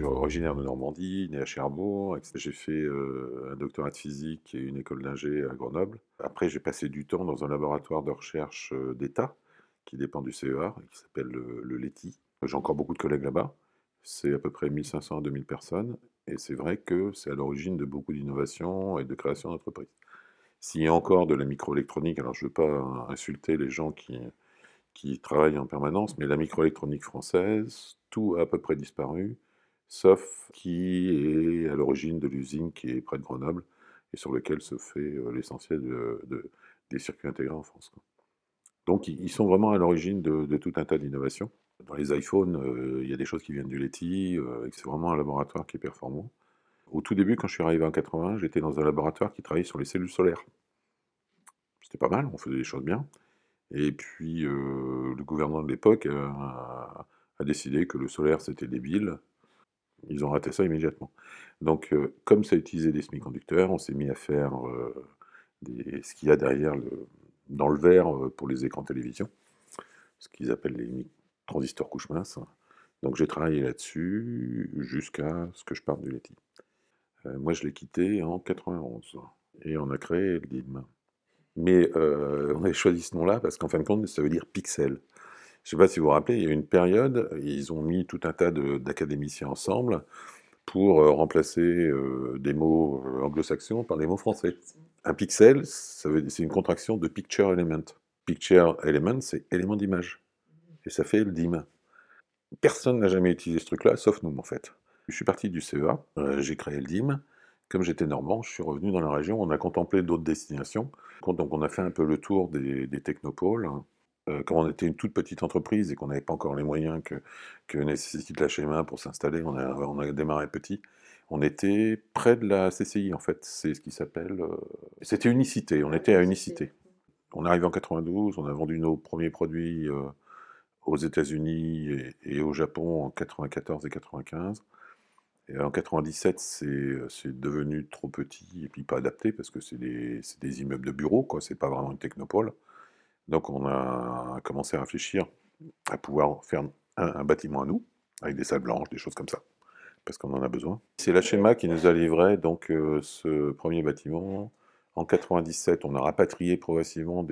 suis originaire de Normandie, né à Cherbourg. J'ai fait euh, un doctorat de physique et une école d'ingé à Grenoble. Après, j'ai passé du temps dans un laboratoire de recherche euh, d'État qui dépend du CEA et qui s'appelle le, le LETI. J'ai encore beaucoup de collègues là-bas. C'est à peu près 1500 à 2000 personnes. Et c'est vrai que c'est à l'origine de beaucoup d'innovations et de création d'entreprises. S'il y a encore de la microélectronique, alors je ne veux pas insulter les gens qui, qui travaillent en permanence, mais la microélectronique française, tout a à peu près disparu, sauf qui est à l'origine de l'usine qui est près de Grenoble et sur lequel se fait euh, l'essentiel de, des circuits intégrés en France. Donc ils sont vraiment à l'origine de, tout un tas d'innovations. Dans les iPhones, euh, il y a des choses qui viennent du LETI, euh, c'est vraiment un laboratoire qui est performant. Au tout début, quand je suis arrivé en 80, j'étais dans un laboratoire qui travaillait sur les cellules solaires. C'était pas mal, on faisait des choses bien. Et puis, le gouvernement de l'époque a, décidé que le solaire, c'était débile. Ils ont raté ça immédiatement. Donc, euh, comme ça utilisait des semi-conducteurs, on s'est mis à faire euh, ce qu'il y a derrière dans le verre pour les écrans télévision, ce qu'ils appellent les transistors couche mince. Donc, j'ai travaillé là-dessus jusqu'à ce que je parte du LETI. moi, je l'ai quitté en 91 et on a créé le DIM. Mais euh, on a choisi ce nom-là parce qu'en fin de compte, ça veut dire pixel. Je ne sais pas si vous vous rappelez, il y a eu une période, ils ont mis tout un tas d'académiciens ensemble pour euh, remplacer euh, des mots anglo-saxons par des mots français. Un pixel, c'est une contraction de picture element. Picture element, c'est élément d'image. Et ça fait le DIM. Personne n'a jamais utilisé ce truc-là, sauf nous, en fait. Je suis parti du CEA, j'ai créé le DIM, comme j'étais normand, je suis revenu dans la région, on a contemplé d'autres destinations. Donc on a fait un peu le tour des, technopoles. Euh, quand on était une toute petite entreprise et qu'on n'avait pas encore les moyens que, que nécessite la schéma pour s'installer, on a, on a démarré petit. On était près de la CCI en fait, c'est ce qui s'appelle... Euh, c'était Unicité, on était à Unicité. On arrive en 92, on a vendu nos premiers produits euh, aux États-Unis et, et, au Japon en 94 et 95 en 97, euh, c'est devenu trop petit et puis pas adapté parce que c'est des, des, immeubles de bureaux, quoi. C'est pas vraiment une technopole. Donc on a commencé à réfléchir à pouvoir faire un, bâtiment à nous avec des salles blanches, des choses comme ça, parce qu'on en a besoin. C'est la schéma qui nous a livré donc euh, ce premier bâtiment. En 97, on a rapatrié progressivement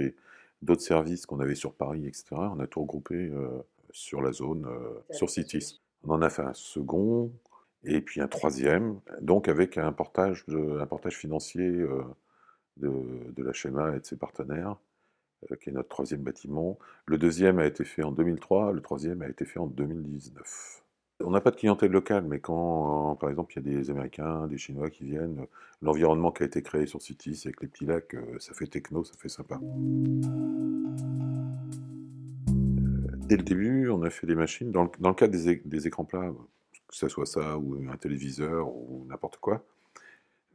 d'autres services qu'on avait sur Paris, etc. On a tout regroupé euh, sur la zone, sur Citis. On en a fait un second, et puis un troisième, donc avec un portage, de, un portage financier euh, de, de, la Schéma et de ses partenaires, euh, qui est notre troisième bâtiment. Le deuxième a été fait en 2003, le troisième a été fait en 2019. On n'a pas de clientèle locale, mais quand, par exemple, il y a des Américains, des Chinois qui viennent, l'environnement qui a été créé sur Citis avec les petits lacs, euh, ça fait techno, ça fait sympa. Dès le début, on a fait des machines. Dans le, cadre des, des écrans plats, que ce soit ça ou un téléviseur ou n'importe quoi,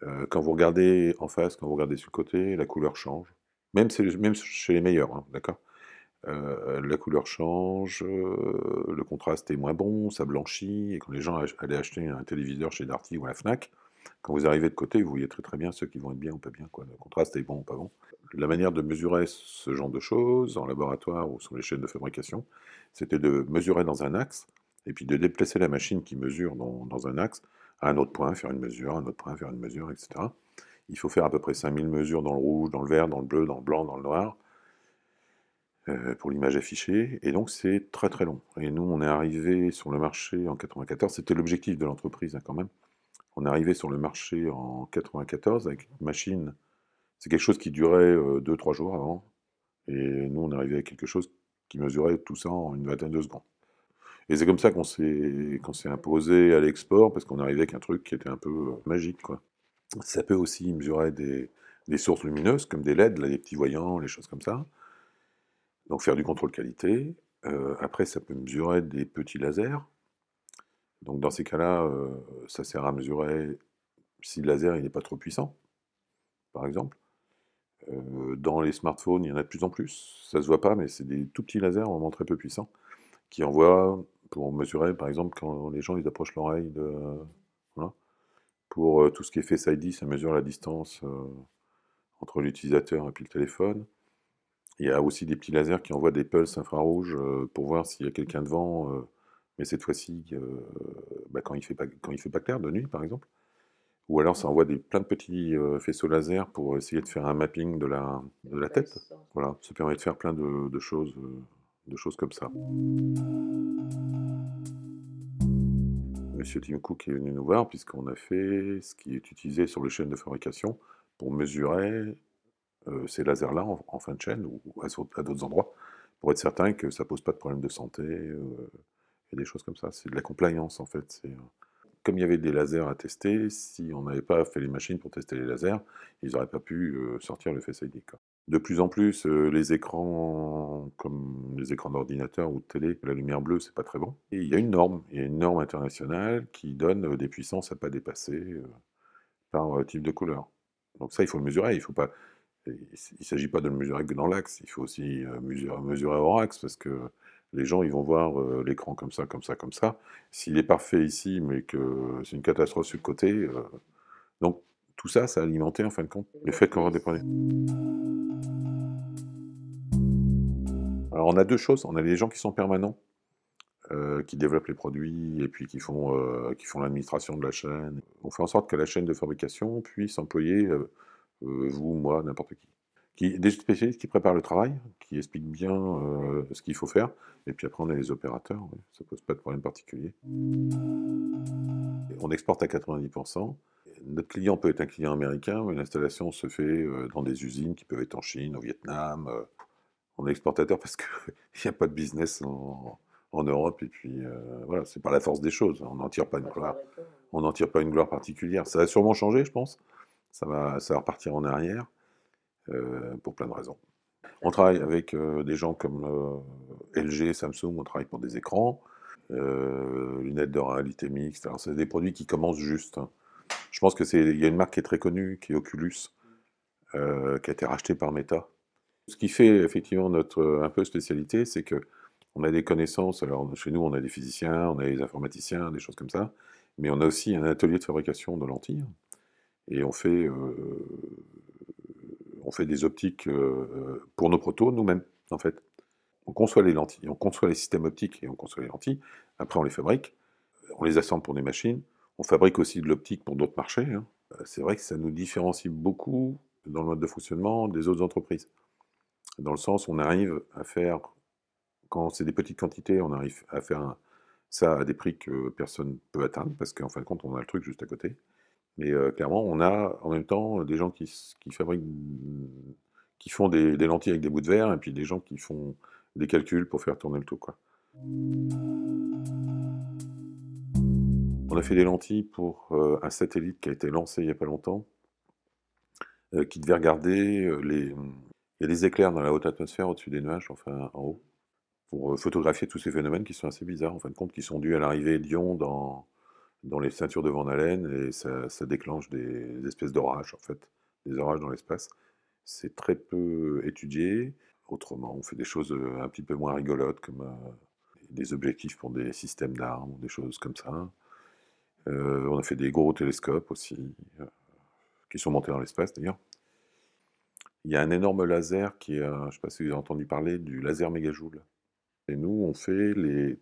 euh, quand vous regardez en face, quand vous regardez sur le côté, la couleur change. Même, chez les meilleurs, hein, d'accord euh, La couleur change, euh, le contraste est moins bon, ça blanchit, et quand les gens allaient acheter un téléviseur chez Darty ou à la FNAC, quand vous arrivez de côté, vous voyez très très bien ceux qui vont être bien ou pas bien. Quoi. Le contraste est bon ou pas bon. La manière de mesurer ce genre de choses en laboratoire ou sur les chaînes de fabrication, c'était de mesurer dans un axe et puis de déplacer la machine qui mesure dans, un axe à un autre point, faire une mesure, à un autre point, faire une mesure, etc. Il faut faire à peu près 5000 mesures dans le rouge, dans le vert, dans le bleu, dans le blanc, dans le noir, euh, pour l'image affichée, et donc c'est très très long. Et nous, on est arrivé sur le marché en 94, c'était l'objectif de l'entreprise hein, quand même. On est arrivé sur le marché en 94 avec une machine, c'est quelque chose qui durait 2-3 euh, jours avant, et nous, on est arrivé avec quelque chose qui mesurait tout ça en une vingtaine de secondes. Et c'est comme ça qu'on s'est, imposé à l'export, parce qu'on arrivait avec un truc qui était un peu euh, magique. Quoi. Ça peut aussi mesurer des, sources lumineuses, comme des LED, là, des petits voyants, les choses comme ça. Donc faire du contrôle qualité. Euh, après, ça peut mesurer des petits lasers. Donc dans ces cas-là, euh, ça sert à mesurer si le laser n'est pas trop puissant, par exemple. dans les smartphones, il y en a de plus en plus. Ça se voit pas, mais c'est des tout petits lasers vraiment très peu puissants qui envoient pour mesurer, par exemple, quand les gens ils approchent l'oreille de. Voilà. Pour euh, tout ce qui est Face ID, ça mesure la distance euh, entre l'utilisateur et puis le téléphone. Il y a aussi des petits lasers qui envoient des pulses infrarouges euh, pour voir s'il y a quelqu'un devant mais cette fois-ci, bah, quand il il fait pas clair de nuit, par exemple. Ou alors ça envoie des, plein de petits faisceaux laser pour essayer de faire un mapping de la, tête. Voilà, ça permet de faire plein de choses comme ça. Monsieur Tim Cook est venu nous voir puisqu'on a fait ce qui est utilisé sur les chaînes de fabrication pour mesurer euh, ces lasers-là en, fin de chaîne ou à, d'autres endroits pour être certain que ça pose pas de problème de santé euh, et des choses comme ça. C'est de la compliance en fait. Euh, comme il y avait des lasers à tester, si on n'avait pas fait les machines pour tester les lasers, ils n'auraient pas pu sortir le Face ID. De plus en plus, les écrans, comme les écrans d'ordinateur ou de télé, la lumière bleue, c'est pas très bon. Il y a une norme, il y a une norme internationale qui donne des puissances à pas dépasser par type de couleur. Donc ça, il faut le mesurer. Il faut pas, il ne s'agit pas de le mesurer que dans l'axe. Il faut aussi mesurer, mesurer hors axe parce que les gens, ils vont voir l'écran comme ça, comme ça, comme ça. S'il est parfait ici, mais que c'est une catastrophe sur le côté, donc tout ça, ça a alimenté en fin de compte le fait qu'on va dépendre. Alors on a deux choses. On a les gens qui sont permanents, euh, qui développent les produits et puis qui font, euh, font l'administration de la chaîne. On fait en sorte que la chaîne de fabrication puisse employer euh, vous, moi, n'importe qui. qui. Des spécialistes qui préparent le travail, qui expliquent bien ce qu'il faut faire. Et puis après, on a les opérateurs. Ça pose pas de problème particulier. On exporte à 90%. Notre client peut être un client américain, mais l'installation se fait euh, dans des usines qui peuvent être en Chine, au Vietnam. euh. On est exportateur parce qu'il n'y a pas de business en, en Europe. Et puis euh, voilà, c'est par la force des choses. On n'en tire pas une gloire. On n'en tire pas une gloire particulière. Ça va sûrement changer, je pense. Ça va, ça va repartir en arrière euh, pour plein de raisons. On travaille avec euh, des gens comme euh, LG, Samsung, on travaille pour des écrans, euh, lunettes de réalité mixte. Alors, c'est des produits qui commencent juste. hein. Je pense que c'est, il y a une marque qui est très connue, qui est Oculus, euh, qui a été rachetée par Meta. Ce qui fait effectivement notre un peu spécialité, c'est que on a des connaissances. Alors chez nous, on a des physiciens, on a des informaticiens, des choses comme ça, mais on a aussi un atelier de fabrication de lentilles et on fait euh, des optiques euh, pour nos protos nous-mêmes en fait. On conçoit les lentilles, on conçoit les systèmes optiques et on conçoit les lentilles. Après, on les fabrique, on les assemble pour des machines. On fabrique aussi de l'optique pour d'autres marchés. hein. Euh, C'est vrai que ça nous différencie beaucoup dans le mode de fonctionnement des autres entreprises. Dans le sens, on arrive à faire, quand c'est des petites quantités, on arrive à faire ça à des prix que personne ne peut atteindre, parce qu'en fin de compte, on a le truc juste à côté. Mais euh, clairement, on a en même temps des gens qui, fabriquent, qui font des, des lentilles avec des bouts de verre, et puis des gens qui font des calculs pour faire tourner le tout. On a fait des lentilles pour euh, un satellite qui a été lancé il n'y a pas longtemps, euh, qui devait regarder euh, les. Il y a des éclairs dans la haute atmosphère au-dessus des nuages, enfin en haut, pour photographier tous ces phénomènes qui sont assez bizarres, en fin de compte, qui sont dus à l'arrivée d'ions dans, dans les ceintures de Van Allen, et ça, ça déclenche des espèces d'orages, en fait, des orages dans l'espace. C'est très peu étudié. Autrement, on fait des choses un petit peu moins rigolotes, comme des objectifs pour des systèmes d'armes, des choses comme ça. Euh, on a fait des gros télescopes aussi, euh, qui sont montés dans l'espace d'ailleurs. Il y a un énorme laser qui est, euh, je ne sais pas si vous avez entendu parler, du laser mégajoule. Et nous, on fait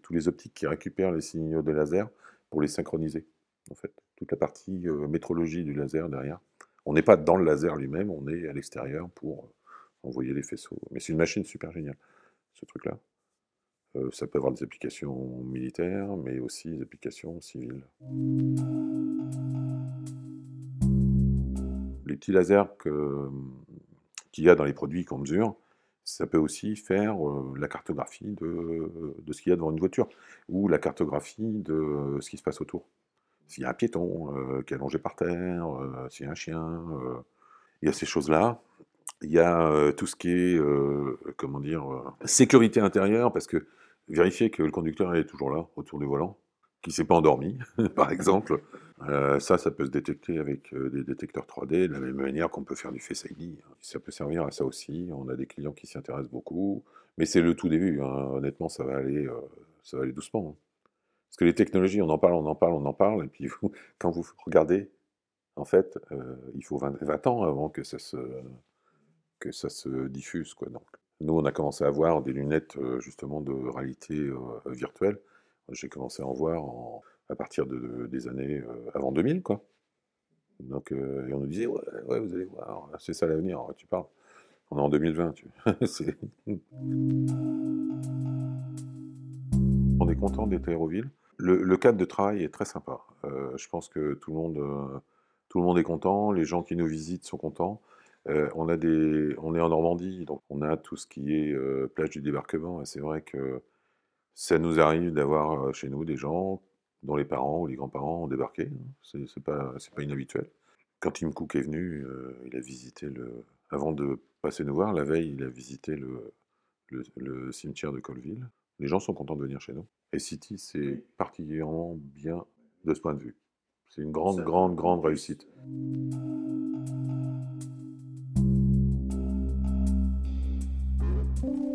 tous les optiques qui récupèrent les signaux de laser pour les synchroniser, en fait. Toute la partie métrologie du laser derrière. On n'est pas dans le laser lui-même, on est à l'extérieur pour envoyer les faisceaux. Mais c'est une machine super géniale, ce truc-là. Euh, ça peut avoir des applications militaires, mais aussi des applications civiles. Les petits lasers qu'il y a dans les produits qu'on mesure, ça peut aussi faire euh, la cartographie de, de ce qu'il y a devant une voiture, ou la cartographie de ce qui se passe autour. S'il y a un piéton euh, qui est allongé par terre, s'il y a un chien, il y a ces choses-là. Il y a tout ce qui est, comment dire, sécurité intérieure, parce que vérifier que le conducteur est toujours là, autour du volant, qu'il ne s'est pas endormi, par exemple. Euh, ça, ça peut se détecter avec euh, des détecteurs 3D, de la même manière qu'on peut faire du Face ID. Ça peut servir à ça aussi. On a des clients qui s'y intéressent beaucoup. Mais c'est le tout début. hein. Honnêtement, ça va aller, euh, ça va aller doucement. hein. Parce que les technologies, on en parle, on en parle, on en parle. Et puis, quand vous regardez, en fait, il faut 20, 20 ans avant que ça se, que ça se diffuse. Quoi. Donc, nous, on a commencé à avoir des lunettes, euh, justement, de réalité euh, virtuelle. J'ai commencé à en voir à partir de, de- des années euh, avant 2000, quoi. Donc, et on nous disait, ouais, ouais, vous allez voir, c'est ça l'avenir, tu parles. On est en 2020, tu On est content d'être à Aéroville. Le, cadre de travail est très sympa. Je pense que tout le monde, tout le monde est content, les gens qui nous visitent sont contents. Euh, on a des, on est en Normandie, donc on a tout ce qui est euh, plage du débarquement. Et c'est vrai que ça nous arrive d'avoir chez nous des gens dont les parents ou les grands-parents ont débarqué. hein. C'est c'est pas, c'est pas inhabituel. Quand Tim Cook est venu, il a visité le. Avant de passer nous voir, la veille, il a visité le, le, le cimetière de Colville. Les gens sont contents de venir chez nous. Et City, c'est particulièrement bien de ce point de vue. C'est une grande, grande, grande réussite. Bye.